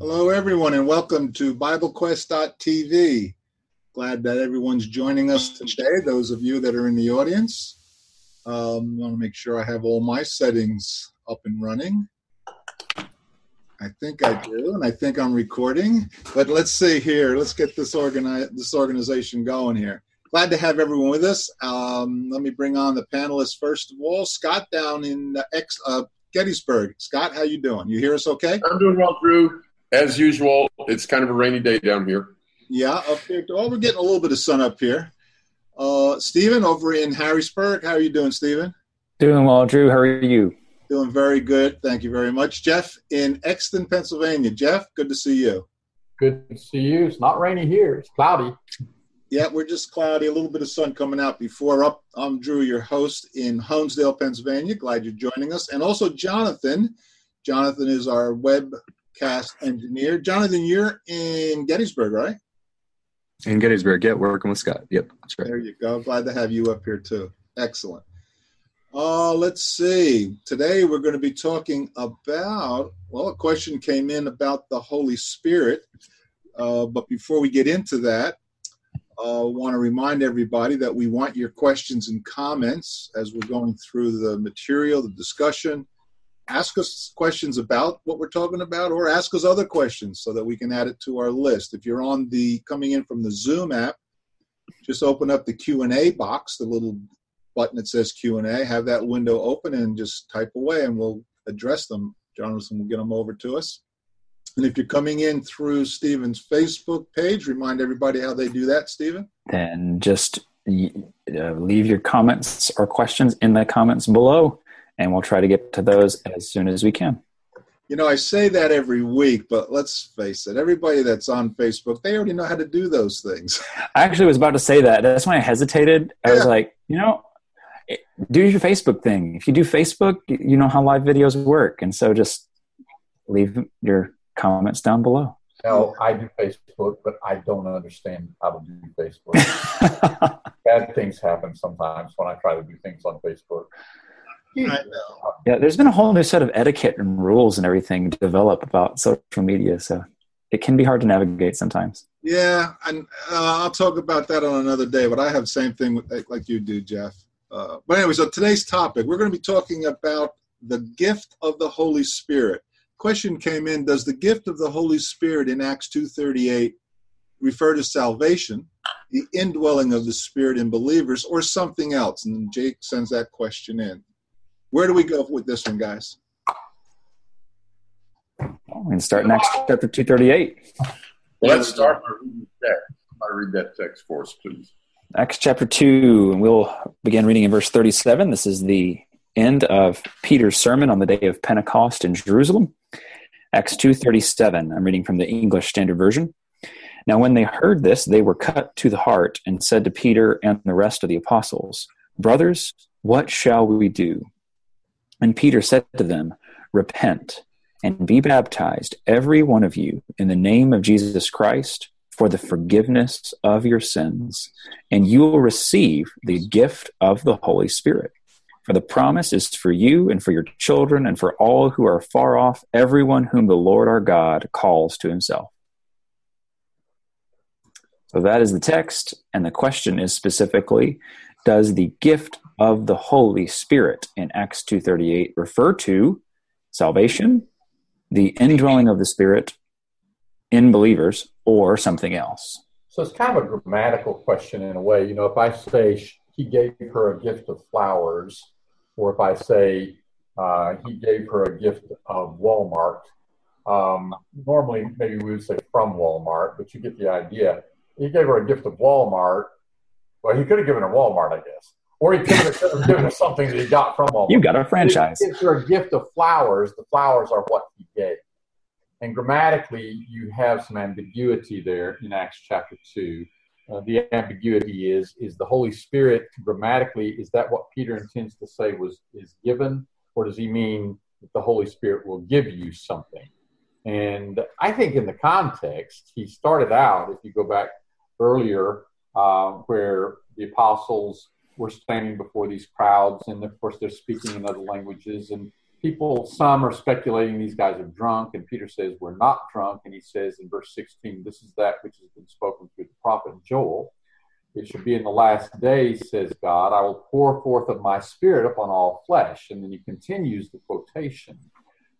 Hello, everyone, and welcome to BibleQuest.tv. Glad that everyone's joining us today, those of you that are in the audience. Um, I want to make sure I have all my settings up and running. I think I do, and I think I'm recording. But let's see here. Let's get this organi- this organization going here. Glad to have everyone with us. Um, let me bring on the panelists first of all. Scott down in uh, Gettysburg. Scott, how you doing? You hear us okay? I'm doing well, Drew. As usual, it's kind of a rainy day down here. Yeah, up here. Well, we're getting a little bit of sun up here. Uh, Stephen over in Harrisburg. How are you doing, Stephen? Doing well, Drew. How are you? Doing very good. Thank you very much. Jeff in Exton, Pennsylvania. Jeff, good to see you. Good to see you. It's not rainy here. It's cloudy. Yeah, we're just cloudy. A little bit of sun coming out before. Up, I'm Drew, your host in Honesdale, Pennsylvania. Glad you're joining us. And also Jonathan. Jonathan is our webcast engineer. Jonathan, you're in Gettysburg, right? In Gettysburg, yeah, working with Scott. Yep, that's right. There you go. Glad to have you up here too. Excellent. Uh, let's see. Today we're going to be talking about, well, a question came in about the Holy Spirit. Uh, but before we get into that, I uh, want to remind everybody that we want your questions and comments as we're going through the material, the discussion. Ask us questions about what we're talking about, or ask us other questions so that we can add it to our list. If you're on the coming in from the Zoom app, just open up the Q and A box, the little button that says Q and A. Have that window open and just type away, and we'll address them. Jonathan will get them over to us. And if you're coming in through Stephen's Facebook page, remind everybody how they do that, Stephen. Then just uh, leave your comments or questions in the comments below, and we'll try to get to those as soon as we can. You know, I say that every week, but let's face it, everybody that's on Facebook, they already know how to do those things. I actually was about to say that. That's why I hesitated. I yeah. was like, you know, do your Facebook thing. If you do Facebook, you know how live videos work. And so just leave your comments down below. No, I do Facebook, but I don't understand how to do Facebook. Bad things happen sometimes when I try to do things on Facebook. Yeah, there's been a whole new set of etiquette and rules and everything develop about social media, so it can be hard to navigate sometimes. Yeah, and uh, I'll talk about that on another day. But I have the same thing with, like you do, Jeff. Uh, but anyway, so today's topic, we're going to be talking about the gift of the Holy Spirit question came in does the gift of the holy spirit in acts 2.38 refer to salvation the indwelling of the spirit in believers or something else and jake sends that question in where do we go with this one guys we can start Acts chapter 238 let's start by reading that I read that text for us please acts chapter 2 and we'll begin reading in verse 37 this is the end of peter's sermon on the day of pentecost in jerusalem Acts 2:37. I'm reading from the English Standard Version. Now when they heard this, they were cut to the heart and said to Peter and the rest of the apostles, "Brothers, what shall we do?" And Peter said to them, "Repent and be baptized every one of you in the name of Jesus Christ for the forgiveness of your sins, and you will receive the gift of the Holy Spirit." For the promise is for you and for your children and for all who are far off, everyone whom the Lord our God calls to himself. So that is the text, and the question is specifically Does the gift of the Holy Spirit in Acts 2.38 refer to salvation, the indwelling of the Spirit in believers, or something else? So it's kind of a grammatical question in a way. You know, if I say he gave her a gift of flowers, or if I say uh, he gave her a gift of Walmart, um, normally maybe we would say from Walmart, but you get the idea. He gave her a gift of Walmart. Well, he could have given her Walmart, I guess. Or he could have given her something that he got from Walmart. You got a franchise. If her a gift of flowers. The flowers are what he gave. And grammatically, you have some ambiguity there in Acts chapter 2 uh, the ambiguity is is the Holy Spirit grammatically is that what Peter intends to say was is given, or does he mean that the Holy Spirit will give you something? And I think in the context, he started out. If you go back earlier, uh, where the apostles were standing before these crowds, and of course they're speaking in other languages, and people, some are speculating these guys are drunk, and Peter says, We're not drunk. And he says in verse 16, This is that which has been spoken through the prophet Joel. It should be in the last days, says God, I will pour forth of my spirit upon all flesh. And then he continues the quotation.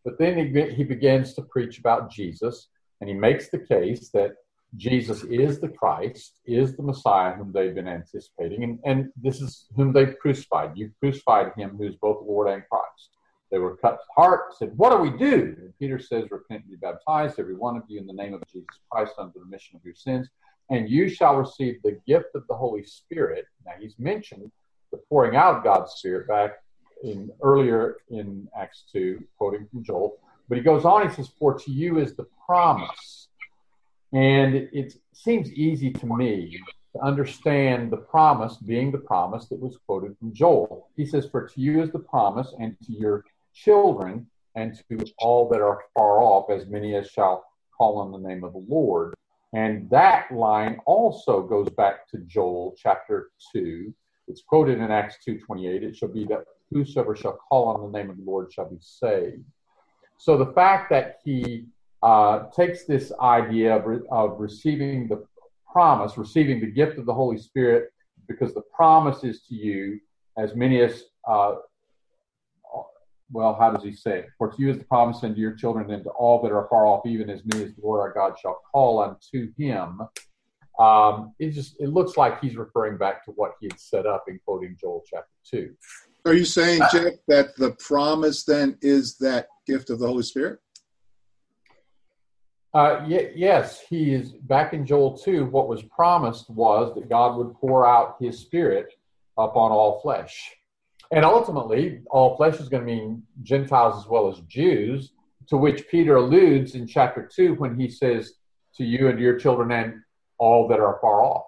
But then he, he begins to preach about Jesus, and he makes the case that Jesus is the Christ, is the Messiah whom they've been anticipating, and, and this is whom they've crucified. You crucified him who's both Lord and Christ. They were cut to heart, said, What do we do? And Peter says, Repent and be baptized, every one of you, in the name of Jesus Christ, unto the remission of your sins, and you shall receive the gift of the Holy Spirit. Now, he's mentioned the pouring out of God's Spirit back in earlier in Acts 2, quoting from Joel. But he goes on, he says, For to you is the promise. And it, seems easy to me to understand the promise being the promise that was quoted from Joel. He says, For to you is the promise, and to your children, and to all that are far off, as many as shall call on the name of the Lord. And that line also goes back to Joel chapter 2. It's quoted in Acts 2.28. It shall be that whosoever shall call on the name of the Lord shall be saved. So the fact that he uh, takes this idea of, re- of receiving the promise, receiving the gift of the Holy Spirit, because the promise is to you, as many as, uh, well, how does he say it? For to you is the promise, and to your children, and to all that are far off, even as many as the Lord our God shall call unto him. Um, it just it looks like he's referring back to what he had set up in quoting Joel chapter two. Are you saying, Jeff, that the promise then is that gift of the Holy Spirit? Uh, y- yes, he is back in Joel 2. What was promised was that God would pour out his spirit upon all flesh. And ultimately, all flesh is going to mean Gentiles as well as Jews, to which Peter alludes in chapter 2 when he says, To you and to your children and all that are far off.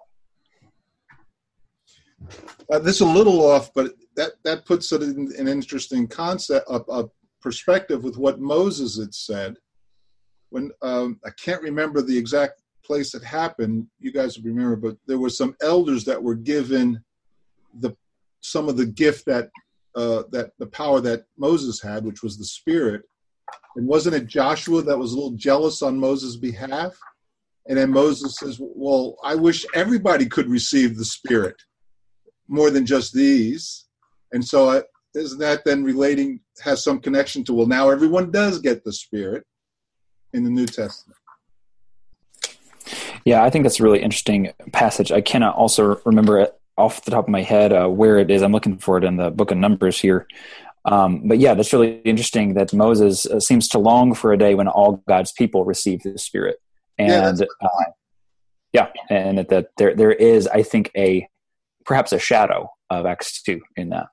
Uh, this is a little off, but that, that puts it in an interesting concept, a, a perspective with what Moses had said. When um, I can't remember the exact place it happened, you guys will remember, but there were some elders that were given the some of the gift that uh, that the power that Moses had, which was the Spirit. And wasn't it Joshua that was a little jealous on Moses' behalf? And then Moses says, "Well, I wish everybody could receive the Spirit." more than just these. And so, uh, isn't that then relating, has some connection to, well, now everyone does get the Spirit in the New Testament? Yeah, I think that's a really interesting passage. I cannot also remember it off the top of my head uh, where it is. I'm looking for it in the book of Numbers here. Um, but yeah, that's really interesting that Moses uh, seems to long for a day when all God's people receive the Spirit. And yeah, uh, yeah and that, that there there is, I think, a perhaps a shadow of Acts 2 in that.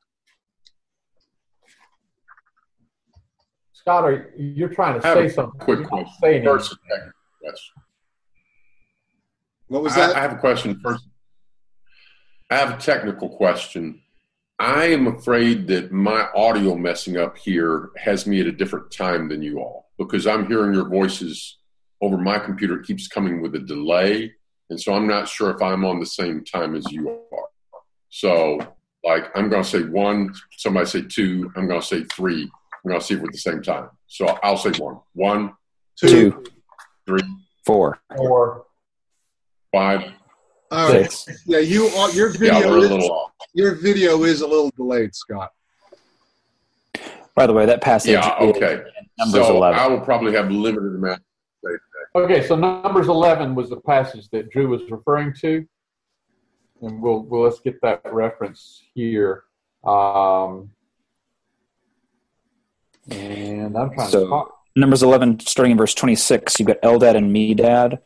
Scott, are, you're trying to say something. Quick question. First, yes. What was that? I, I have a question first. I have a technical question. I am afraid that my audio messing up here has me at a different time than you all because I'm hearing your voices over my computer. It keeps coming with a delay. And so I'm not sure if I'm on the same time as you are. So, like, I'm going to say one, somebody say two, I'm going to say three. I'm going to see if we're at the same time. So I'll say one. One, two, two three, four, four, five, All right. six. Yeah, you are, your video Yeah, we're a is, little off. your video is a little delayed, Scott. By the way, that passage Yeah, okay. is Numbers So 11. I will probably have limited amount to say today. Okay, so Numbers 11 was the passage that Drew was referring to. And we'll, we'll let's get that reference here. Um, and I'm trying So- to talk. Numbers 11, starting in verse 26, you've got Eldad and Medad.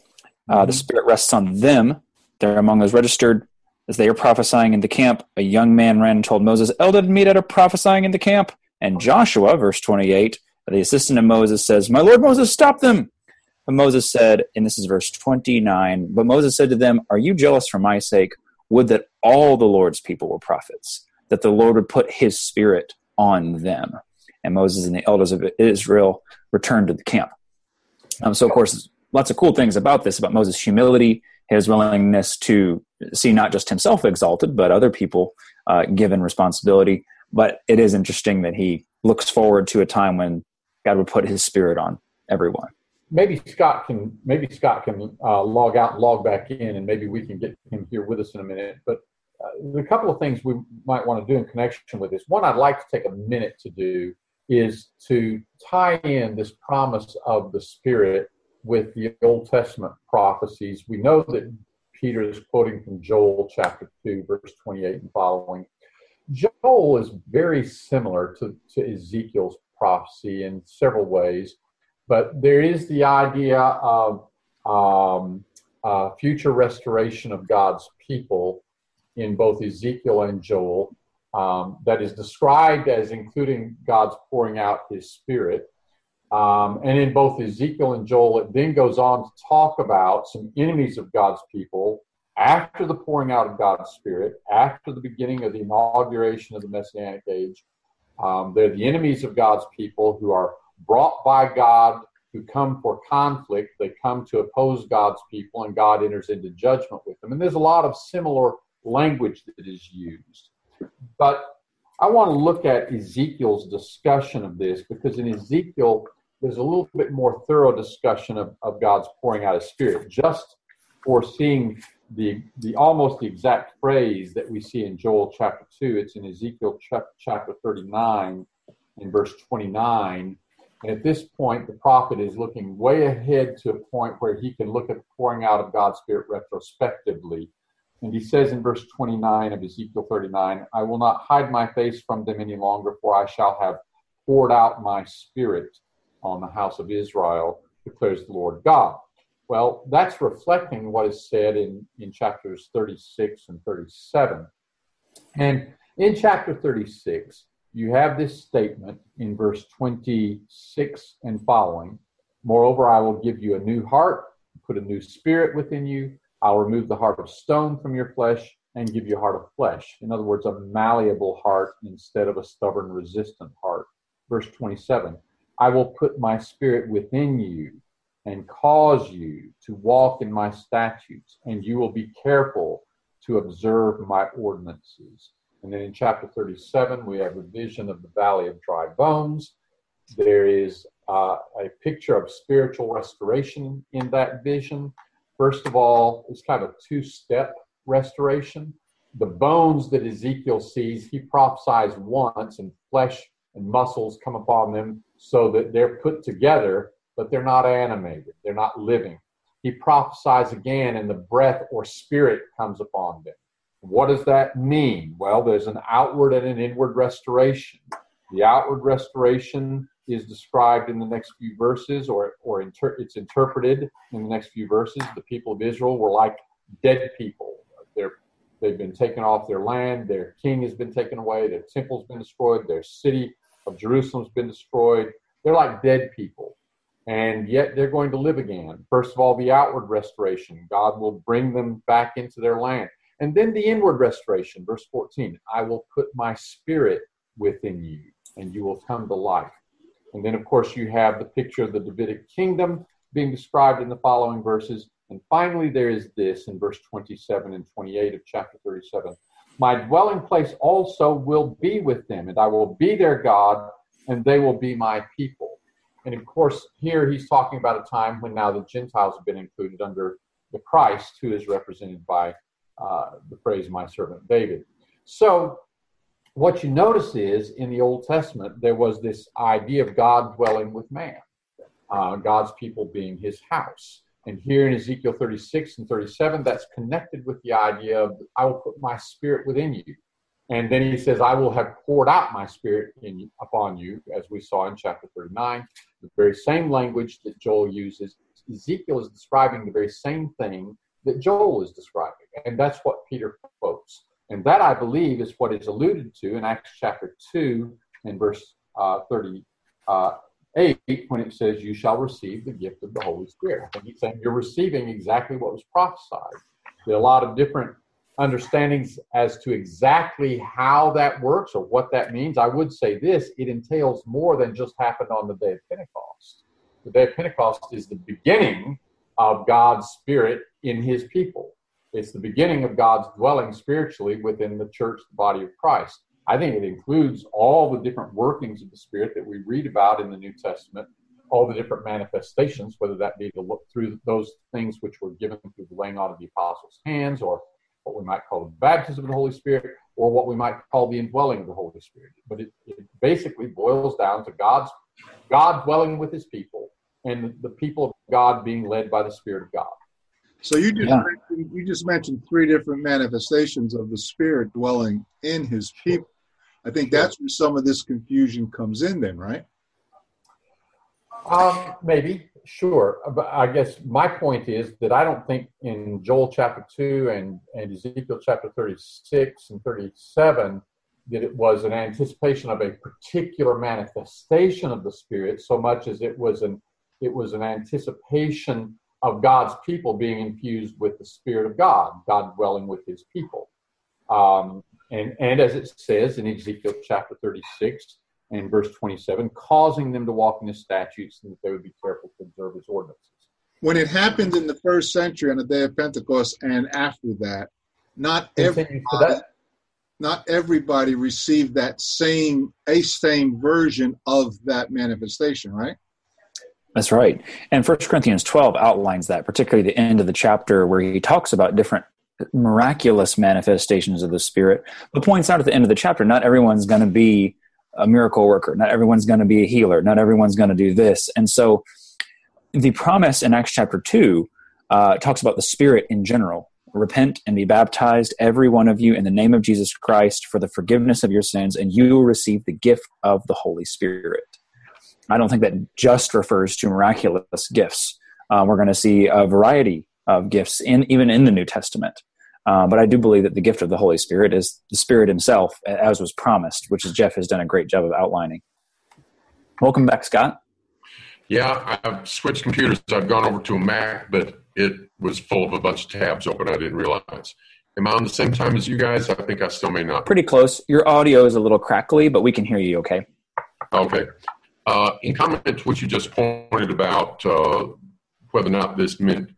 Uh, The Spirit rests on them. They're among those registered. As they are prophesying in the camp, a young man ran and told Moses, Eldad and Medad are prophesying in the camp. And Joshua, verse 28, the assistant of Moses, says, My Lord Moses, stop them. But Moses said, and this is verse 29, but Moses said to them, Are you jealous for my sake? Would that all the Lord's people were prophets, that the Lord would put his spirit on them. And Moses and the elders of Israel returned to the camp. Um, so, of course, lots of cool things about this about Moses' humility, his willingness to see not just himself exalted, but other people uh, given responsibility. But it is interesting that he looks forward to a time when God would put His Spirit on everyone. Maybe Scott can maybe Scott can uh, log out log back in, and maybe we can get him here with us in a minute. But uh, a couple of things we might want to do in connection with this. One, I'd like to take a minute to do is to tie in this promise of the Spirit with the Old Testament prophecies. We know that Peter is quoting from Joel chapter 2, verse 28 and following. Joel is very similar to, to Ezekiel's prophecy in several ways, but there is the idea of um, uh, future restoration of God's people in both Ezekiel and Joel um, that is described as including God's pouring out his spirit. Um, and in both Ezekiel and Joel, it then goes on to talk about some enemies of God's people after the pouring out of God's Spirit, after the beginning of the inauguration of the Messianic age. Um, they're the enemies of God's people who are brought by God, who come for conflict. They come to oppose God's people, and God enters into judgment with them. And there's a lot of similar language that is used. But I want to look at Ezekiel's discussion of this because in Ezekiel, there's a little bit more thorough discussion of, of God's pouring out His Spirit. Just for seeing the, the almost the exact phrase that we see in Joel chapter 2, it's in Ezekiel chapter 39 in verse 29. And at this point, the prophet is looking way ahead to a point where he can look at the pouring out of God's Spirit retrospectively and he says in verse 29 of Ezekiel 39, I will not hide my face from them any longer, for I shall have poured out my spirit on the house of Israel, declares the Lord God. Well, that's reflecting what is said in, in chapters 36 and 37. And in chapter 36, you have this statement in verse 26 and following Moreover, I will give you a new heart, put a new spirit within you I'll remove the heart of stone from your flesh and give you a heart of flesh. In other words, a malleable heart instead of a stubborn, resistant heart. Verse 27 I will put my spirit within you and cause you to walk in my statutes, and you will be careful to observe my ordinances. And then in chapter 37, we have a vision of the valley of dry bones. There is uh, a picture of spiritual restoration in that vision. First of all, it's kind of a two step restoration. The bones that Ezekiel sees, he prophesies once, and flesh and muscles come upon them so that they're put together, but they're not animated, they're not living. He prophesies again, and the breath or spirit comes upon them. What does that mean? Well, there's an outward and an inward restoration. The outward restoration is described in the next few verses, or, or inter- it's interpreted in the next few verses. The people of Israel were like dead people. They're, they've been taken off their land, their king has been taken away, their temple's been destroyed, their city of Jerusalem's been destroyed. They're like dead people. And yet they're going to live again. First of all, the outward restoration. God will bring them back into their land. And then the inward restoration, verse 14 I will put my spirit within you, and you will come to life. And then, of course, you have the picture of the Davidic kingdom being described in the following verses. And finally, there is this in verse 27 and 28 of chapter 37 My dwelling place also will be with them, and I will be their God, and they will be my people. And of course, here he's talking about a time when now the Gentiles have been included under the Christ, who is represented by uh, the phrase, my servant David. So what you notice is in the Old Testament, there was this idea of God dwelling with man, uh, God's people being his house. And here in Ezekiel 36 and 37, that's connected with the idea of I will put my spirit within you. And then he says, I will have poured out my spirit in, upon you, as we saw in chapter 39. The very same language that Joel uses. Ezekiel is describing the very same thing that Joel is describing. And that's what Peter quotes. And that, I believe, is what is alluded to in Acts chapter 2 and verse uh, 38 uh, when it says, You shall receive the gift of the Holy Spirit. And he's saying you're receiving exactly what was prophesied. There are a lot of different understandings as to exactly how that works or what that means. I would say this it entails more than just happened on the day of Pentecost. The day of Pentecost is the beginning of God's Spirit in his people. It's the beginning of God's dwelling spiritually within the church, the body of Christ. I think it includes all the different workings of the Spirit that we read about in the New Testament, all the different manifestations, whether that be look through those things which were given through the laying on of the apostles' hands, or what we might call the baptism of the Holy Spirit, or what we might call the indwelling of the Holy Spirit. But it, it basically boils down to God's God dwelling with His people, and the people of God being led by the Spirit of God. So you just Yeah. mentioned, you just mentioned three different manifestations of the Spirit dwelling in His people. I think that's where some of this confusion comes in. Then, right? Um, maybe, sure. But I guess my point is that I don't think in Joel chapter 2 and, and Ezekiel chapter 36 and 37 that it was an anticipation of a particular manifestation of the Spirit so much as it was an it was an anticipation of God's people being infused with the Spirit of God, God dwelling with his people. Um, and, and as it says in Ezekiel chapter 36, and verse 27, causing them to walk in his statutes and that they would be careful to observe his ordinances. When it happened in the first century on the day of Pentecost and after that, not every Continues not everybody received that same a same version of that manifestation, right? That's right. And First Corinthians 12 outlines that, particularly the end of the chapter where he talks about different miraculous manifestations of the Spirit, but points out at the end of the chapter not everyone's going to be a miracle worker, not everyone's going to be a healer, not everyone's going to do this. And so the promise in Acts chapter 2 uh, talks about the Spirit in general. Repent and be baptized, every one of you, in the name of Jesus Christ for the forgiveness of your sins, and you will receive the gift of the Holy Spirit. I don't think that just refers to miraculous gifts. Uh, we're going to see a variety of gifts in even in the New Testament. Uh, but I do believe that the gift of the Holy Spirit is the Spirit Himself, as was promised, which is Jeff has done a great job of outlining. Welcome back, Scott. Yeah, I've switched computers. I've gone over to a Mac, but it was full of a bunch of tabs open. I didn't realize. Am I on the same time as you guys? I think I still may not. Pretty close. Your audio is a little crackly, but we can hear you okay. Okay. Uh, in comment to what you just pointed about uh, whether or not this meant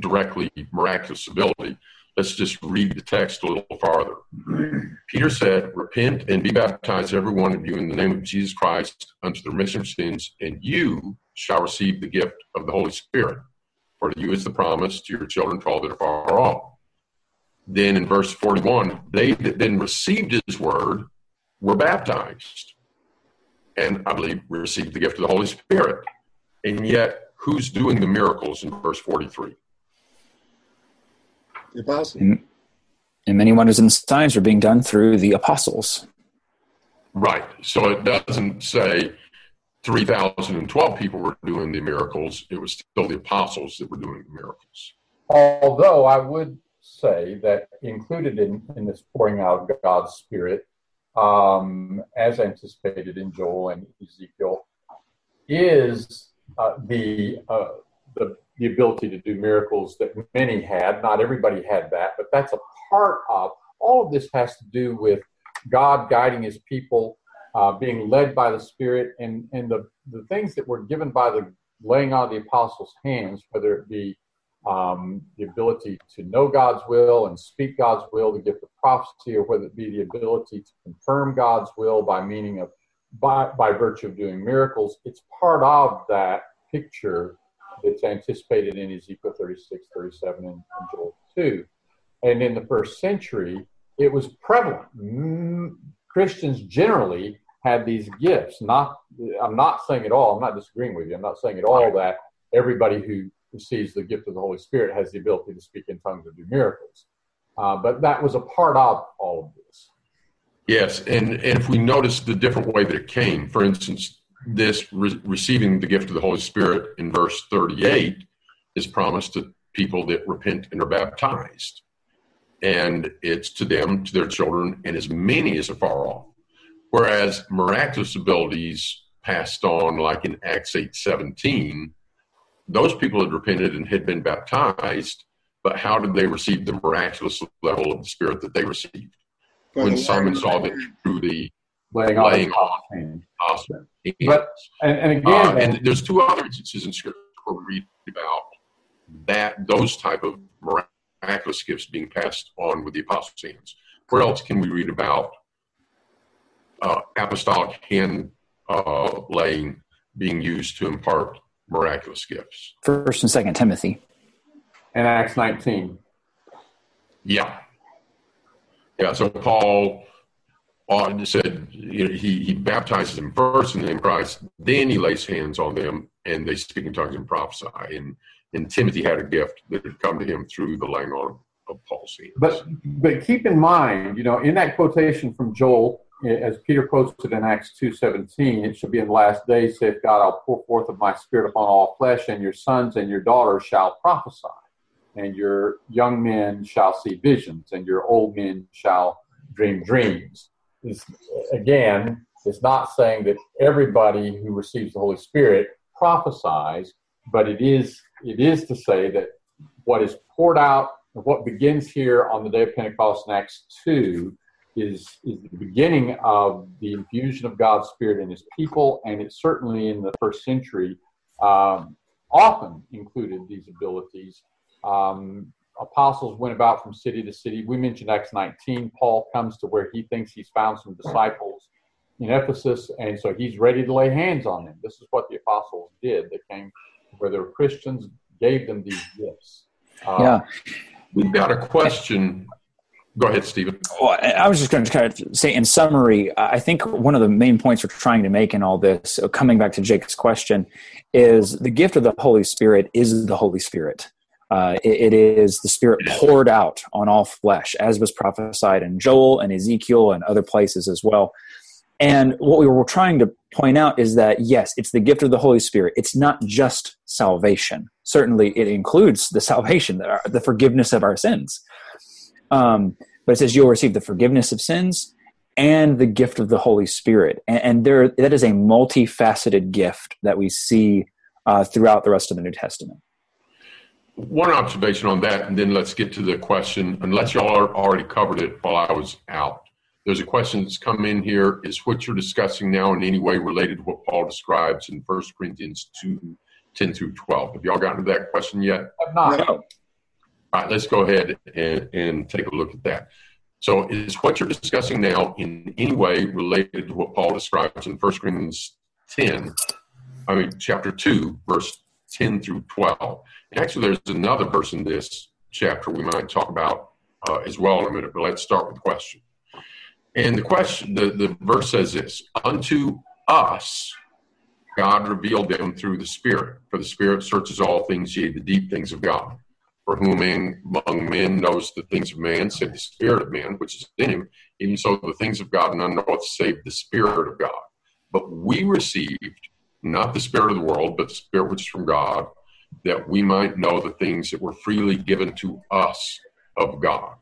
directly miraculous ability, let's just read the text a little farther. Peter said, Repent and be baptized, every one of you, in the name of Jesus Christ, unto the remission of sins, and you shall receive the gift of the Holy Spirit. For to you is the promise to your children, to all that are far off. Then in verse 41, they that then received his word were baptized and I believe we received the gift of the Holy Spirit. And yet, who's doing the miracles in verse 43? The apostle. And many wonders and signs are being done through the apostles. Right. So it doesn't say 3,012 people were doing the miracles. It was still the apostles that were doing the miracles. Although I would say that included in, in this pouring out of God's Spirit, um, as anticipated in Joel and Ezekiel, is uh, the, uh, the the ability to do miracles that many had. Not everybody had that, but that's a part of. All of this has to do with God guiding His people, uh, being led by the Spirit, and and the the things that were given by the laying on of the apostles' hands, whether it be um, the ability to know God's will and speak God's will, the gift of prophecy, or whether it be the ability to confirm God's will by meaning of by, by virtue of doing miracles. It's part of that picture that's anticipated in Ezekiel 36, 37, and, Joel 2. And in the first century, it was prevalent. Mm, Christians generally had these gifts. Not, I'm not saying at all. I'm not disagreeing with you. I'm not saying at all that everybody who receives the gift of the Holy Spirit has the ability to speak in tongues or do miracles. Uh, but that was a part of all of this. Yes, and, and if we notice the different way that it came, for instance, this re- receiving the gift of the Holy Spirit in verse 38 is promised to people that repent and are baptized. And it's to them, to their children, and as many as are far off. Whereas miraculous abilities passed on, like in Acts 8 17, those people had repented and had been baptized, but how did they receive the miraculous level of the Spirit that they received? When Simon saw that through the Laying on Laying the on. But and, and again, Uh, and there's two other instances in Scripture where we read about that those type of miraculous gifts being passed on with the apostles' hands. Where else can we read about uh, apostolic hand uh, laying being used to impart miraculous gifts. First and Second Timothy. And Acts 19. Yeah. Yeah, so Paul uh, said you know, he, he baptizes them first in the name of Christ, then he lays hands on them and they speak in tongues and prophesy. And, and Timothy had a gift that had come to him through the laying on of Paul's hands. But, but keep in mind, you know, in that quotation from Joel, as Peter it in Acts 2.17, it shall be in the last days, saith God, I'll pour forth of my spirit upon all flesh, and your sons and your daughters shall prophesy and your young men shall see visions, and your old men shall dream dreams. It's, again, it's not saying that everybody who receives the Holy Spirit prophesies, but it is it is to say that what is poured out, what begins here on the day of Pentecost in Acts two, is is the beginning of the infusion of God's Spirit in His people, and it certainly in the first century um, often included these abilities um, apostles went about from city to city. We mentioned Acts 19. Paul comes to where he thinks he's found some disciples in Ephesus, and so he's ready to lay hands on them. This is what the apostles did. They came where they were Christians, gave them these gifts. Uh, yeah. We've got a question. Go ahead, Stephen. Well, I was just going to kind of say, in summary, I think one of the main points we're trying to make in all this, uh, coming back to Jake's question, is the gift of the Holy Spirit is the Holy Spirit. Uh, it, it is the Spirit poured out on all flesh, as was prophesied in Joel and Ezekiel and other places as well. And what we were trying to point out is that, yes, it's the gift of the Holy Spirit. It's not just salvation. Certainly, it includes the salvation, the forgiveness of our sins. Um, but it says you'll receive the forgiveness of sins and the gift of the Holy Spirit. And, and there, that is a multifaceted gift that we see uh, throughout the rest of the New Testament one observation on that, and then let's get to the question. Unless y'all already covered it while I was out, there's a question that's come in here. Is what you're discussing now in any way related to what Paul describes in 1 Corinthians 2 10 through 12? Have y'all gotten to that question yet? I've not. No. All right, let's go ahead and, and take a look at that. So, is what you're discussing now in any way related to what Paul describes in 1 Corinthians 10, I mean, chapter 2, verse 10 through 12? Actually, there's another verse in this chapter we might talk about uh, as well in a minute, but let's start with the question. And the question, the, the verse says this Unto us, God revealed them through the Spirit, for the Spirit searches all things, yea, the deep things of God. For whom among men knows the things of man, save the Spirit of man, which is in him. Even so, the things of God none knoweth save the Spirit of God. But we received not the Spirit of the world, but the Spirit which is from God that we might know the things that were freely given to us of God.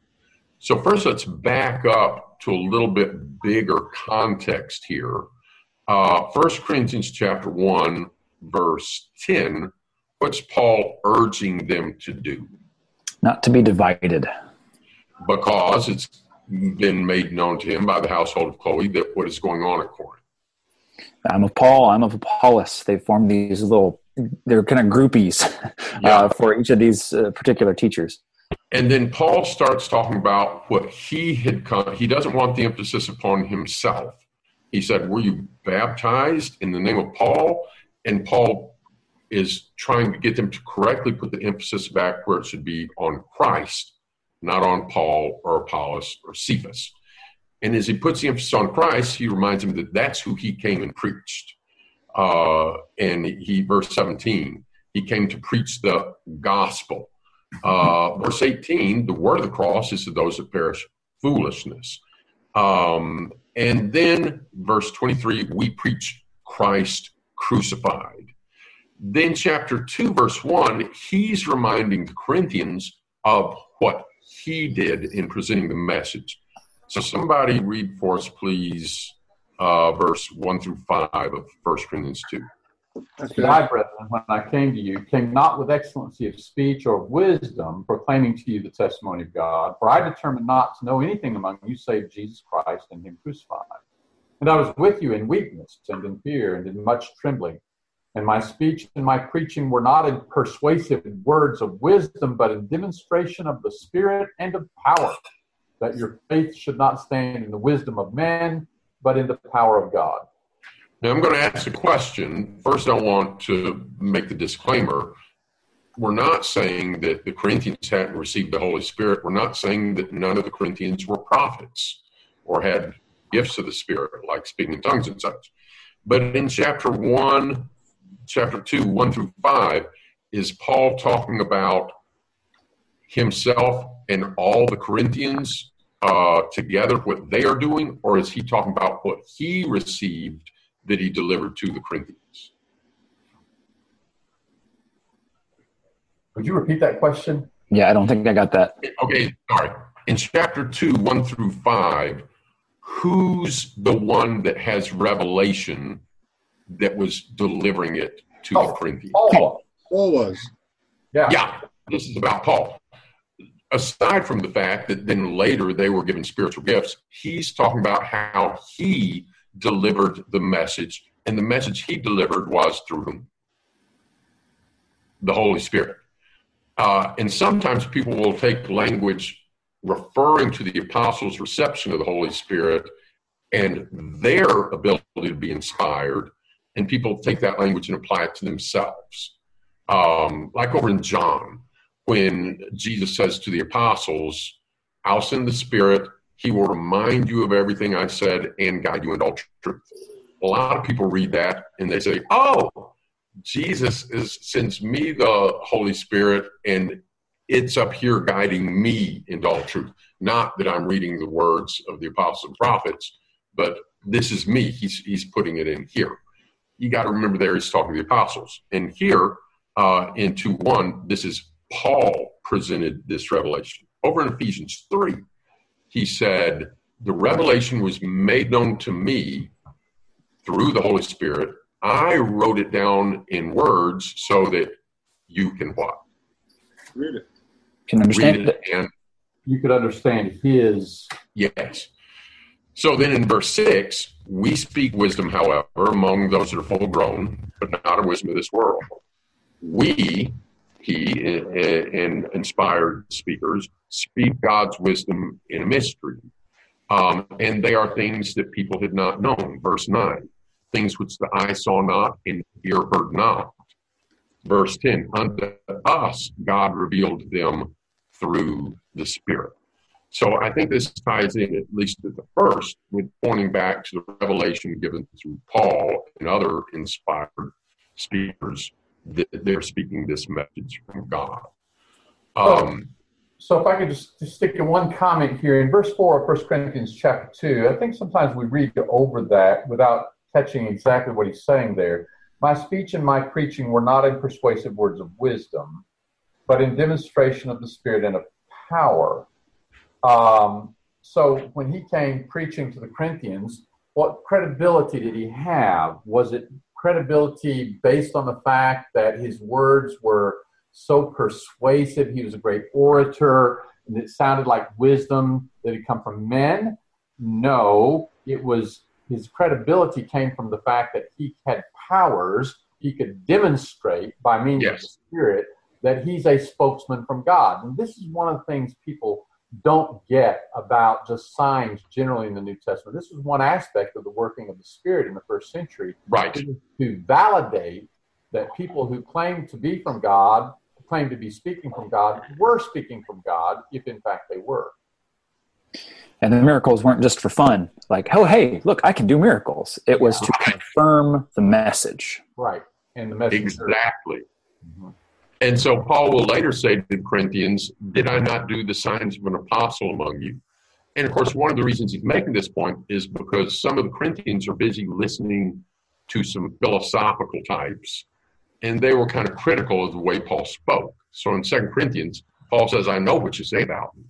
So, first, let's back up to a little bit bigger context here. Uh, 1 Corinthians chapter 1, verse 10, what's Paul urging them to do? Not to be divided. Because it's been made known to him by the household of Chloe that what is going on at Corinth. I'm of Paul, I'm of Apollos. They form these little they're kind of groupies yeah. uh, for each of these uh, particular teachers. And then Paul starts talking about what he had come. He doesn't want the emphasis upon himself. He said, Were you baptized in the name of Paul? And Paul is trying to get them to correctly put the emphasis back where it should be on Christ, not on Paul or Apollos or Cephas. And as he puts the emphasis on Christ, he reminds them that that's who he came and preached. Uh, and he, verse 17, he came to preach the gospel. Uh, verse 18, the word of the cross is to those that perish foolishness. Um, and then verse 23, we preach Christ crucified. Then, chapter 2, verse 1, he's reminding the Corinthians of what he did in presenting the message. So, somebody read for us, please, uh, verse 1 through 5 of 1 Corinthians 2. Okay. I, brethren, when I came to you, came not with excellency of speech or wisdom, proclaiming to you the testimony of God. For I determined not to know anything among you save Jesus Christ and Him crucified. And I was with you in weakness and in fear and in much trembling. And my speech and my preaching were not in persuasive words of wisdom, but in demonstration of the Spirit and of power, that your faith should not stand in the wisdom of men but in the power of God. Now, I'm going to ask a question. First, I want to make the disclaimer. We're not saying that the Corinthians hadn't received the Holy Spirit. We're not saying that none of the Corinthians were prophets or had gifts of the Spirit, like speaking in tongues and such. But in chapter 1, chapter 2, 1 through 5, is Paul talking about himself and all the Corinthians uh, together, what they are doing, or is he talking about what he received that he delivered to the Corinthians? Would you repeat that question? Yeah, I don't think I got that. Okay, sorry. In chapter 2, 1 through 5, who's the one that has revelation that was delivering it to Oh, the Corinthians? Paul. Paul was. Yeah. Yeah, this is about Paul. Aside from the fact that then later they were given spiritual gifts, he's talking about how he delivered the message, and the message he delivered was through whom? the Holy Spirit. Uh, and sometimes people will take language referring to the apostles' reception of the Holy Spirit and their ability to be inspired, and people take that language and apply it to themselves. Um, like over in John, when Jesus says to the apostles, I'll send the Spirit, he will remind you of everything I said and guide you into all truth. A lot of people read that and they say, Oh, Jesus is, sends me the Holy Spirit and it's up here guiding me into all truth. Not that I'm reading the words of the apostles and prophets, but this is me. He's, he's putting it in here. You got to remember there he's talking to the apostles. And here uh, in 2 1, this is Paul presented this revelation. Over in Ephesians 3, he said, The revelation was made known to me through the Holy Spirit. I wrote it down in words so that you can what? Read it. Can understand Read it. it and You could understand his. Yes. So then in verse 6, we speak wisdom, however, among those that are full grown, but not a wisdom of this world. We, he and inspired speakers, speak God's wisdom in a mystery. Um, and they are things that people had not known. Verse 9, things which the eye saw not and ear heard not. Verse 10, unto us God revealed them through the Spirit. So I think this ties in, at least at the first, with pointing back to the revelation given through Paul and other inspired speakers that they're speaking this message from God. Um, So if I could just, just stick to one comment here in verse 4 of 1 Corinthians chapter 2, I think sometimes we read over that without catching exactly what he's saying there. My speech and my preaching were not in persuasive words of wisdom, but in demonstration of the Spirit and of power. Um, so when he came preaching to the Corinthians, what credibility did he have? Was it credibility based on the fact that his words were so persuasive? He was a great orator, and it sounded like wisdom that had come from men? No, it was his credibility came from the fact that he had powers he could demonstrate by means of the Spirit that he's a spokesman from God. And this is one of the things people don't get about just signs generally in the New Testament. This is one aspect of the working of the Spirit in the first century right. to validate that people who claim to be from God, claim to be speaking from God, were speaking from God, if in fact they were. And the miracles weren't just for fun, like, oh, hey, look, I can do miracles. It was to confirm the message. Right. And the message. Exactly. Mhm. And so Paul will later say to the Corinthians, Did I not do the signs of an apostle among you? And of course, one of the reasons he's making this point is because some of the Corinthians are busy listening to some philosophical types, and they were kind of critical of the way Paul spoke. So in Second Corinthians, Paul says, I know what you say about him,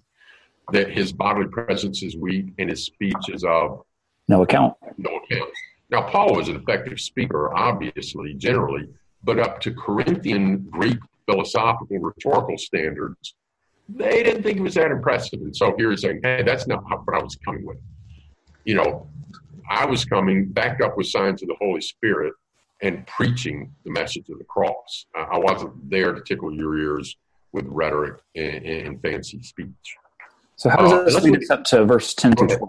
that his bodily presence is weak and his speech is of No account. no account. Now, Paul was an effective speaker, obviously, generally, but up to Corinthian Greek philosophical rhetorical standards, they didn't think it was that impressive. And so here he's saying, hey, that's not what I was coming with. You know, I was coming backed up with signs of the Holy Spirit and preaching the message of the cross. I I wasn't there to tickle your ears with rhetoric and, and fancy speech. So how does Uh, this lead us up to verse 10 to 12?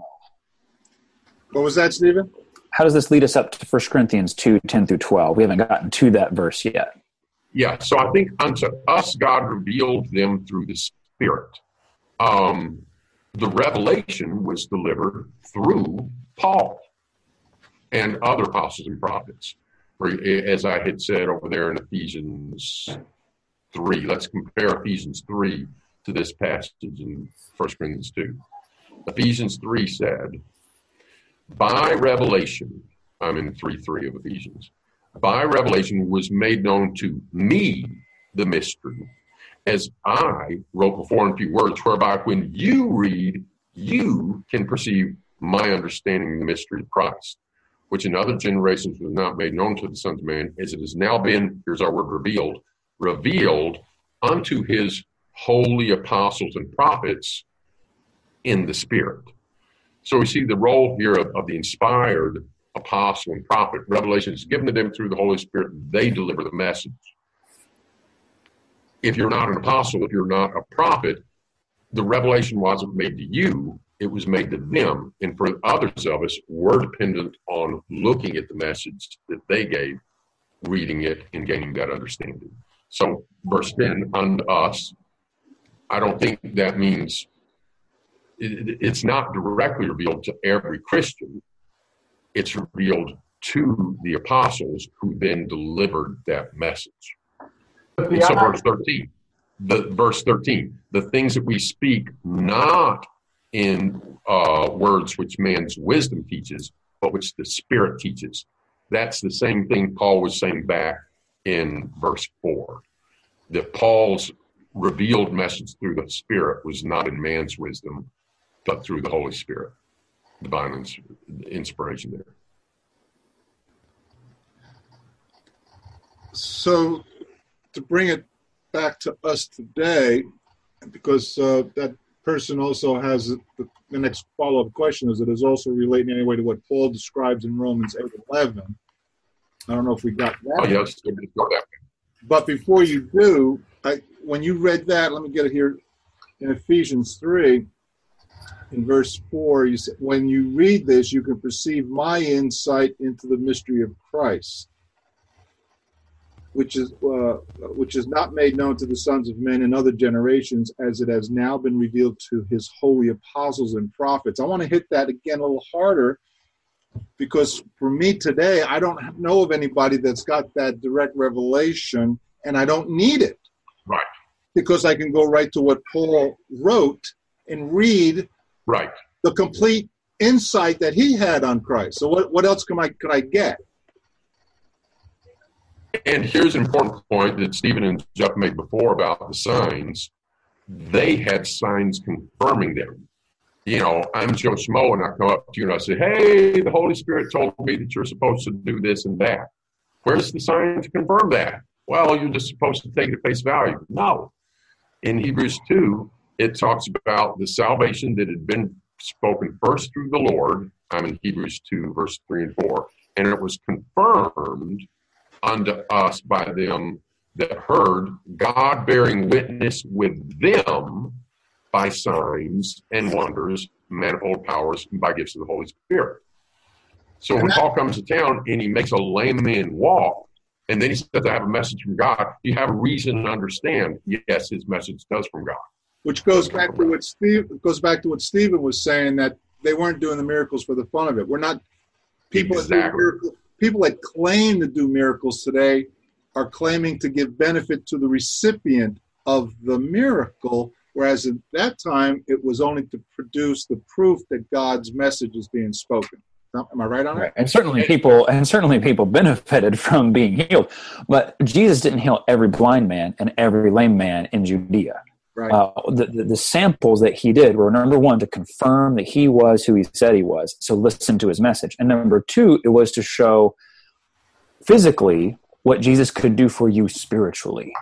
What was that, Stephen? How does this lead us up to 1 Corinthians 2 10 through 12? We haven't gotten to that verse yet. Yeah, so I think unto us God revealed them through the Spirit. Um, the revelation was delivered through Paul and other apostles and prophets. As I had said over there in Ephesians 3, let's compare Ephesians 3 to this passage in 1 Corinthians 2. Ephesians 3 said, By revelation, I'm in 3 3 of Ephesians, by revelation was made known to me the mystery, as I wrote before in few words, whereby when you read, you can perceive my understanding of the mystery of Christ, which in other generations was not made known to the sons of man, as it has now been, here's our word revealed, revealed unto his holy apostles and prophets in the Spirit. So we see the role here of, of the inspired apostle and prophet. Revelation is given to them through the Holy Spirit. They deliver the message. If you're not an apostle, if you're not a prophet, the revelation wasn't made to you, it was made to them. And for others of us, we're dependent on looking at the message that they gave, reading it, and gaining that understanding. So, verse 10, unto us, I don't think that means it's not directly revealed to every Christian. It's revealed to the apostles who then delivered that message. And so, verse 13, the verse 13, the things that we speak not in uh, words which man's wisdom teaches, but which the Spirit teaches. That's the same thing Paul was saying back in verse 4 that Paul's revealed message through the Spirit was not in man's wisdom, but through the Holy Spirit, divine inspiration there. So, to bring it back to us today, because uh, that person also has the, the next follow up question is it is also relating anyway to what Paul describes in Romans 8 11. I don't know if we got that. Oh, yes, but before you do, I, when you read that, let me get it here in Ephesians 3, in verse 4, you said, When you read this, you can perceive my insight into the mystery of Christ, which is, uh, which is not made known to the sons of men in other generations, as it has now been revealed to his holy apostles and prophets. I want to hit that again a little harder because for me today, I don't know of anybody that's got that direct revelation, and I don't need it. Right. Because I can go right to what Paul wrote and read right the complete insight that he had on Christ. So what, what else can I could I get? And here's an important point that Stephen and Jeff made before about the signs. They had signs confirming them you know, I'm Joe Schmo and I come up to you and I say, hey, the Holy Spirit told me that you're supposed to do this and that. Where's the sign to confirm that? Well, you're just supposed to take it at face value. No. In Hebrews 2, it talks about the salvation that had been spoken first through the Lord. I'm in Hebrews 2, verse 3 and 4. And it was confirmed unto us by them that heard, God bearing witness with them by signs and wonders, manifold powers, and by gifts of the Holy Spirit. So when Paul comes to town and he makes a lame man walk, and then he says, I have a message from God, you have reason to understand, yes, his message does from God. Which goes back to what Steve goes back to what Stephen was saying that they weren't doing the miracles for the fun of it. We're not people exactly. that miracles, people that claim to do miracles today are claiming to give benefit to the recipient of the miracle Whereas at that time, it was only to produce the proof that God's message is being spoken. Am I right on that? And certainly people, and certainly people benefited from being healed. But Jesus didn't heal every blind man and every lame man in Judea. Right. Uh, the, the, the, samples that he did were number one to confirm that he was who he said he was. So listen to his message. And number two, it was to show physically what Jesus could do for you spiritually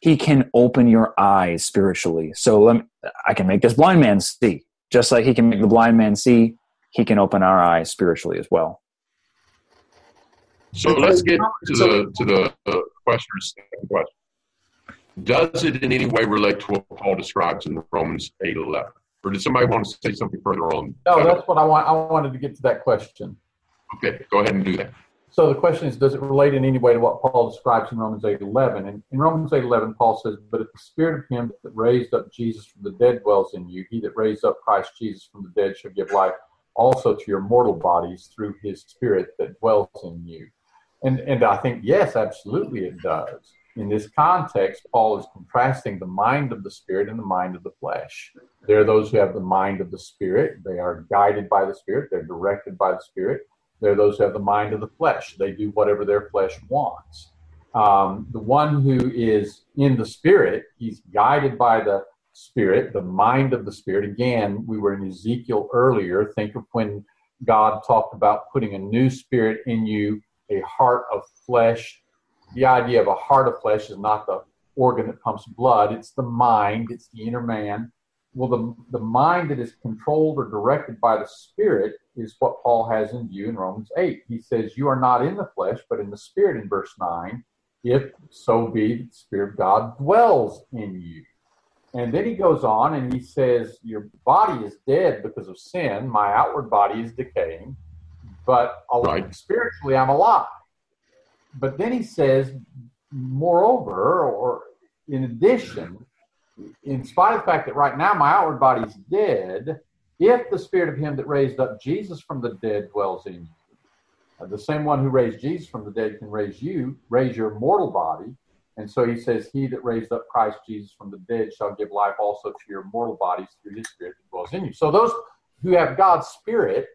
he can open your eyes spiritually. So let me, I can make this blind man see, just like he can make the blind man see. He can open our eyes spiritually as well. So let's get to the to the uh, questioner's question. Does it in any way relate to what Paul describes in Romans eight eleven? Or did somebody want to say something further on? No, that's what I want. I wanted to get to that question. Okay, go ahead and do that. So the question is, does it relate in any way to what Paul describes in Romans 8 11? And in Romans 8 11, Paul says, But if the spirit of him that raised up Jesus from the dead dwells in you, he that raised up Christ Jesus from the dead shall give life also to your mortal bodies through his spirit that dwells in you. And, and I think, yes, absolutely it does. In this context, Paul is contrasting the mind of the spirit and the mind of the flesh. There are those who have the mind of the spirit. They are guided by the spirit. They're directed by the spirit. There are those who have the mind of the flesh. They do whatever their flesh wants. Um, the one who is in the spirit, he's guided by the spirit, the mind of the spirit. Again, we were in Ezekiel earlier. Think of when God talked about putting a new spirit in you, a heart of flesh. The idea of a heart of flesh is not the organ that pumps blood, it's the mind, it's the inner man. Well, the, the mind that is controlled or directed by the Spirit is what Paul has in view in Romans 8. He says, You are not in the flesh, but in the Spirit in verse 9, if so be the Spirit of God dwells in you. And then he goes on and he says, Your body is dead because of sin. My outward body is decaying, but right. spiritually I'm alive. But then he says, Moreover, or in addition, in spite of the fact that right now my outward body is dead, if the spirit of him that raised up Jesus from the dead dwells in you, uh, the same one who raised Jesus from the dead can raise you, raise your mortal body. And so he says, He that raised up Christ Jesus from the dead shall give life also to your mortal bodies through his spirit that dwells in you. So those who have God's spirit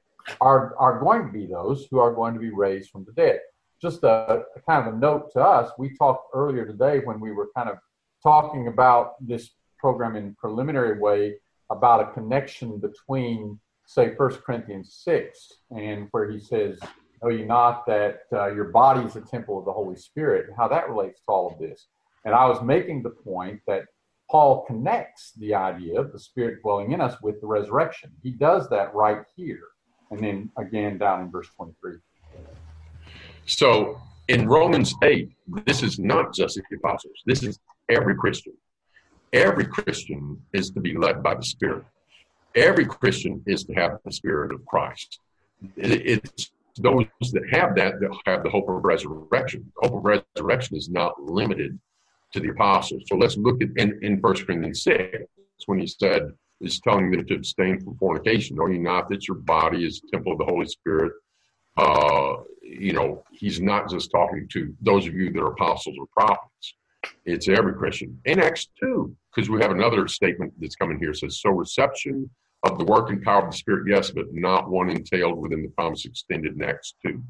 are, are going to be those who are going to be raised from the dead. Just a, kind of a note to us, we talked earlier today when we were kind of talking about this program in preliminary way about a connection between, say, First Corinthians 6, and where he says, Know ye not that uh, your body is a temple of the Holy Spirit, and how that relates to all of this. And I was making the point that Paul connects the idea of the Spirit dwelling in us with the resurrection. He does that right here. And then again down in verse 23. So in Romans 8, this is not just the apostles, this is every Christian. Every Christian is to be led by the Spirit. Every Christian is to have the Spirit of Christ. It's those that have that that have the hope of resurrection. The hope of resurrection is not limited to the apostles. So let's look at in, in 1 Corinthians 6 when he said, is telling them to abstain from fornication. Know you not that your body is temple of the Holy Spirit? Uh, you know, he's not just talking to those of you that are apostles or prophets. It's every Christian. In Acts 2, because we have another statement that's coming here says, So reception of the work and power of the Spirit, yes, but not one entailed within the promise extended in Acts 2.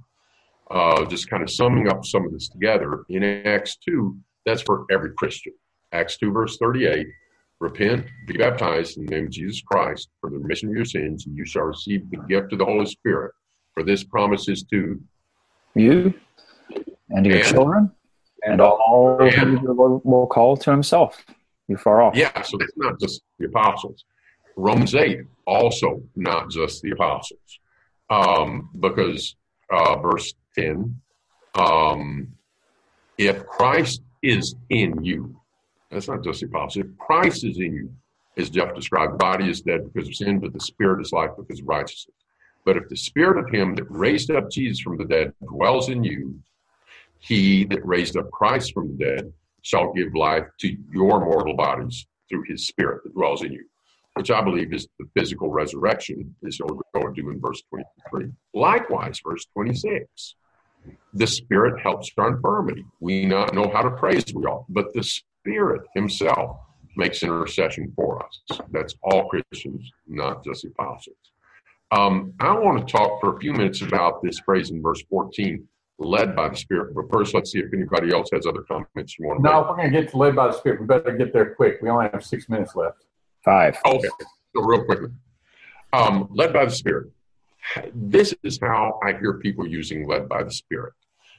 Uh, just kind of summing up some of this together. In Acts 2, that's for every Christian. Acts 2, verse 38 Repent, be baptized in the name of Jesus Christ for the remission of your sins, and you shall receive the gift of the Holy Spirit. For this promises is to you and your and, children and all the will call to himself. You far off. Yeah, so it's not just the apostles. Romans 8, also not just the apostles. Um, because uh, verse 10, um, if Christ is in you, that's not just the apostles. If Christ is in you, as Jeff described, the body is dead because of sin, but the spirit is life because of righteousness. But if the spirit of him that raised up Jesus from the dead dwells in you, he that raised up Christ from the dead shall give life to your mortal bodies through his spirit that dwells in you, which I believe is the physical resurrection, is what we're going to do in verse 23. Likewise, verse 26. The Spirit helps our infirmity. We not know how to praise we all, but the Spirit Himself makes intercession for us. That's all Christians, not just apostles. Um, I want to talk for a few minutes about this phrase in verse 14 led by the Spirit. But first, let's see if anybody else has other comments you want to no, make. No, if we're going to get to led by the Spirit, we better get there quick. We only have six minutes left. Five. Okay, so real quickly. Um, led by the Spirit. This is how I hear people using led by the Spirit.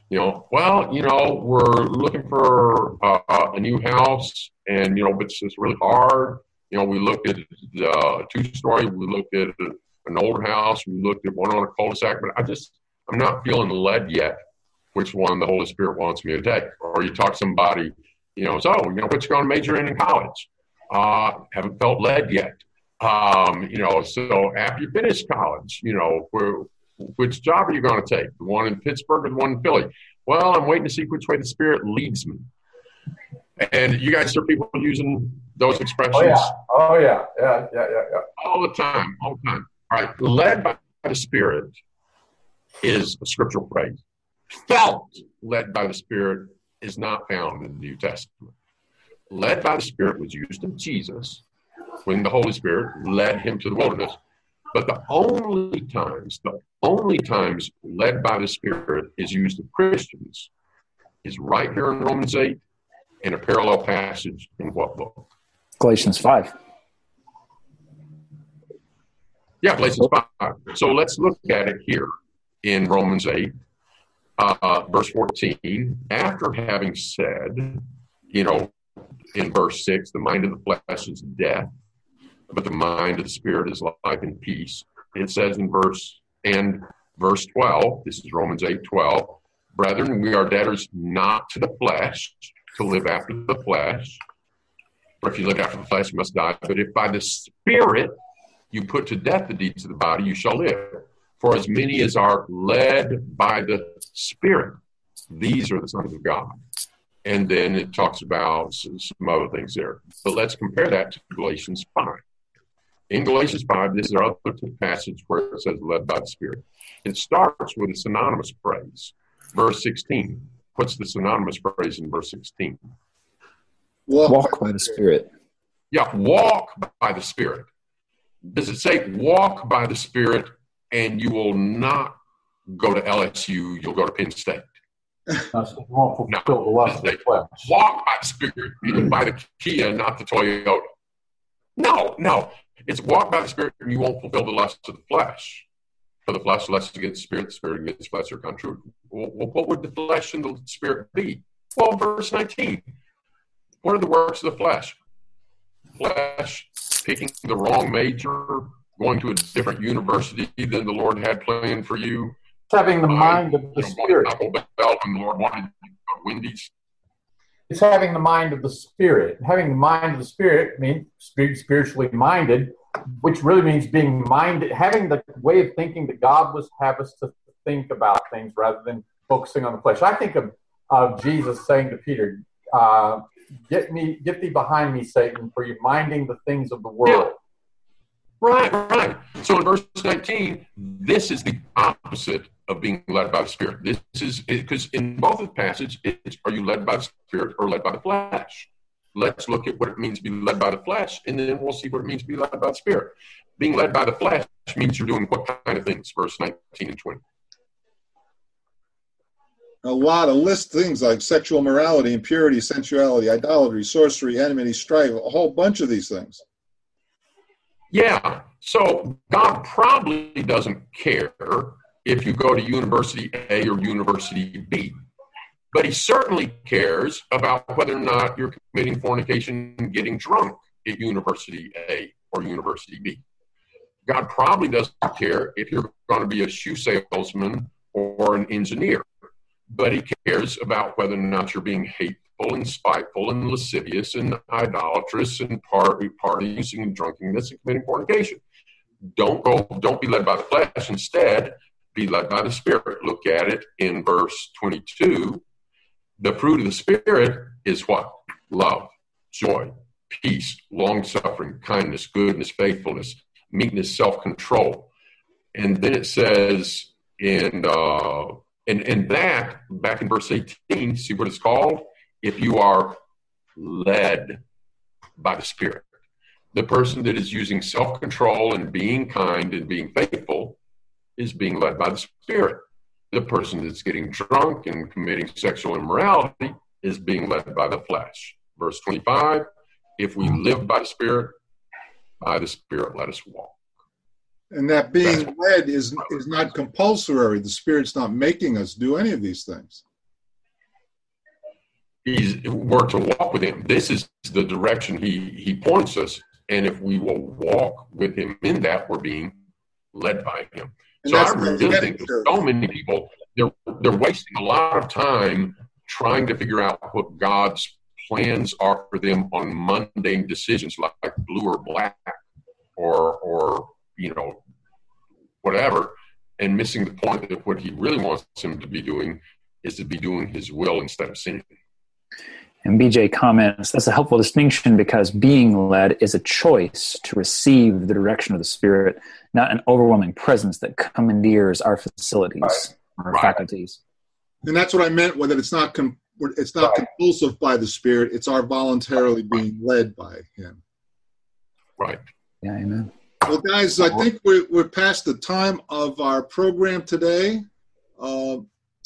You know, well, you know, we're looking for uh, a new house, and you know, but it's just really hard. You know, we looked at the uh, two story, we looked at an older house, we looked at one on a cul-de-sac, but I just I'm not feeling led yet which one the Holy Spirit wants me to take. Or you talk to somebody, you know, so, you know, what you going to major in in college? Uh, haven't felt led yet. Um, you know, so after you finish college, you know, where, which job are you going to take? The one in Pittsburgh or the one in Philly? Well, I'm waiting to see which way the Spirit leads me. And you guys hear people using those expressions? Oh yeah, oh yeah, yeah, yeah, yeah, yeah. All the time, all the time. All right, led by the Spirit is a scriptural phrase. Felt led by the Spirit is not found in the New Testament. Led by the Spirit was used of Jesus when the Holy Spirit led him to the wilderness. But the only times, the only times led by the Spirit is used of Christians is right here in Romans 8 in a parallel passage in what book? Galatians 5. Yeah, Galatians 5. So let's look at it here in Romans 8, uh, verse 14. After having said, you know, in verse 6, the mind of the flesh is death, but the mind of the spirit is life and peace. It says in verse and verse 12, this is Romans 8 12, brethren, we are debtors not to the flesh to live after the flesh. For if you live after the flesh, you must die. But if by the spirit you put to death the deeds of the body, you shall live. For as many as are led by the spirit, these are the sons of God. And then it talks about some other things there. But let's compare that to Galatians 5. In Galatians 5, this is our other passage where it says led by the Spirit. It starts with a synonymous phrase. Verse 16. What's the synonymous phrase in verse 16? Walk, walk by the Spirit. Yeah, walk by the Spirit. Does it say walk by the Spirit and you will not go to LSU, you'll go to Penn State? no, walk by the Spirit, meaning by the Kia, not the Toyota. No, no. It's walk by the Spirit and you won't fulfill the lust of the flesh. For the flesh lusts against the Spirit, the Spirit against the flesh are contrary. Well, what would the flesh and the Spirit be? Well, verse 19. What are the works of the flesh? Flesh picking the wrong major, going to a different university than the Lord had planned for you. Having the uh, mind of the Spirit. Taco Bell and the Lord wanted Wendy's it's having the mind of the spirit. Having the mind of the spirit means spiritually minded, which really means being minded, having the way of thinking that God was have us to think about things rather than focusing on the flesh. I think of, of Jesus saying to Peter, uh, "Get me, get thee behind me, Satan, for you're minding the things of the world." Right, right. So in verse 19, this is the opposite of being led by the Spirit. This is because in both of the passages, it's are you led by the Spirit or led by the flesh? Let's look at what it means to be led by the flesh, and then we'll see what it means to be led by the Spirit. Being led by the flesh means you're doing what kind of things? Verse 19 and 20. A lot of list things like sexual morality, impurity, sensuality, idolatry, sorcery, enmity, strife, a whole bunch of these things. Yeah. So God probably doesn't care if you go to University A or University B. But he certainly cares about whether or not you're committing fornication and getting drunk at University A or University B. God probably doesn't care if you're going to be a shoe salesman or an engineer, but he cares about whether or not you're being hateful and spiteful and lascivious and idolatrous and party, partying and drunkenness and committing fornication. Don't go, don't be led by the flesh. Instead, be led by the Spirit. Look at it in verse 22. The fruit of the Spirit is what? Love, joy, peace, long suffering, kindness, goodness, faithfulness, meekness, self control. And then it says in, uh, and, and that, back in verse 18, see what it's called? If you are led by the Spirit. The person that is using self control and being kind and being faithful is being led by the Spirit. The person that's getting drunk and committing sexual immorality is being led by the flesh. Verse 25 If we live by the Spirit, by the Spirit let us walk. And that being led is, is not compulsory. The Spirit's not making us do any of these things. He's, we're to walk with Him. This is the direction He, he points us. And if we will walk with Him in that, we're being led by Him. And so I really think so many people they're they're wasting a lot of time trying to figure out what God's plans are for them on mundane decisions like blue or black, or or you know whatever, and missing the point that what he really wants him to be doing is to be doing his will instead of sinning. And BJ comments that's a helpful distinction because being led is a choice to receive the direction of the Spirit, not an overwhelming presence that commandeers our facilities, right. our right. faculties. And that's what I meant with it. It's not com- it's not right. compulsive by the Spirit. It's our voluntarily being led by Him. Right. Yeah. Amen. Well, guys, I think we're we're past the time of our program today. Uh,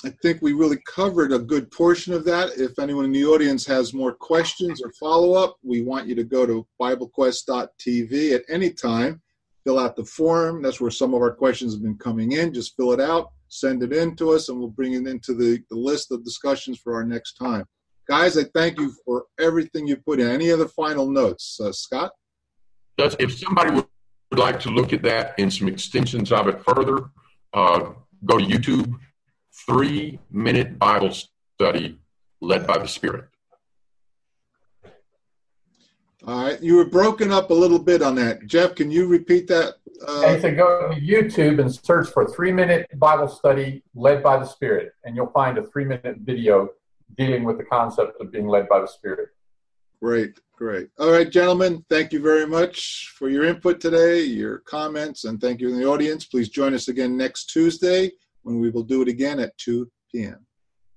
I think we really covered a good portion of that. If anyone in the audience has more questions or follow up, we want you to go to BibleQuest.tv at any time. Fill out the form. That's where some of our questions have been coming in. Just fill it out, send it in to us, and we'll bring it into the, the list of discussions for our next time. Guys, I thank you for everything you put in. Any other final notes? Uh, Scott? If somebody would like to look at that and some extensions of it further, uh, go to YouTube three minute Bible study led by the Spirit. All right, you were broken up a little bit on that. Jeff, can you repeat that? Uh, and to go to YouTube and search for three minute Bible study led by the Spirit, and you'll find a three minute video dealing with the concept of being led by the Spirit. Great, great. All right, gentlemen, thank you very much for your input today, your comments, and thank you in the audience. Please join us again next Tuesday when we will do it again at 2 p.m.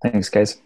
Thanks, guys.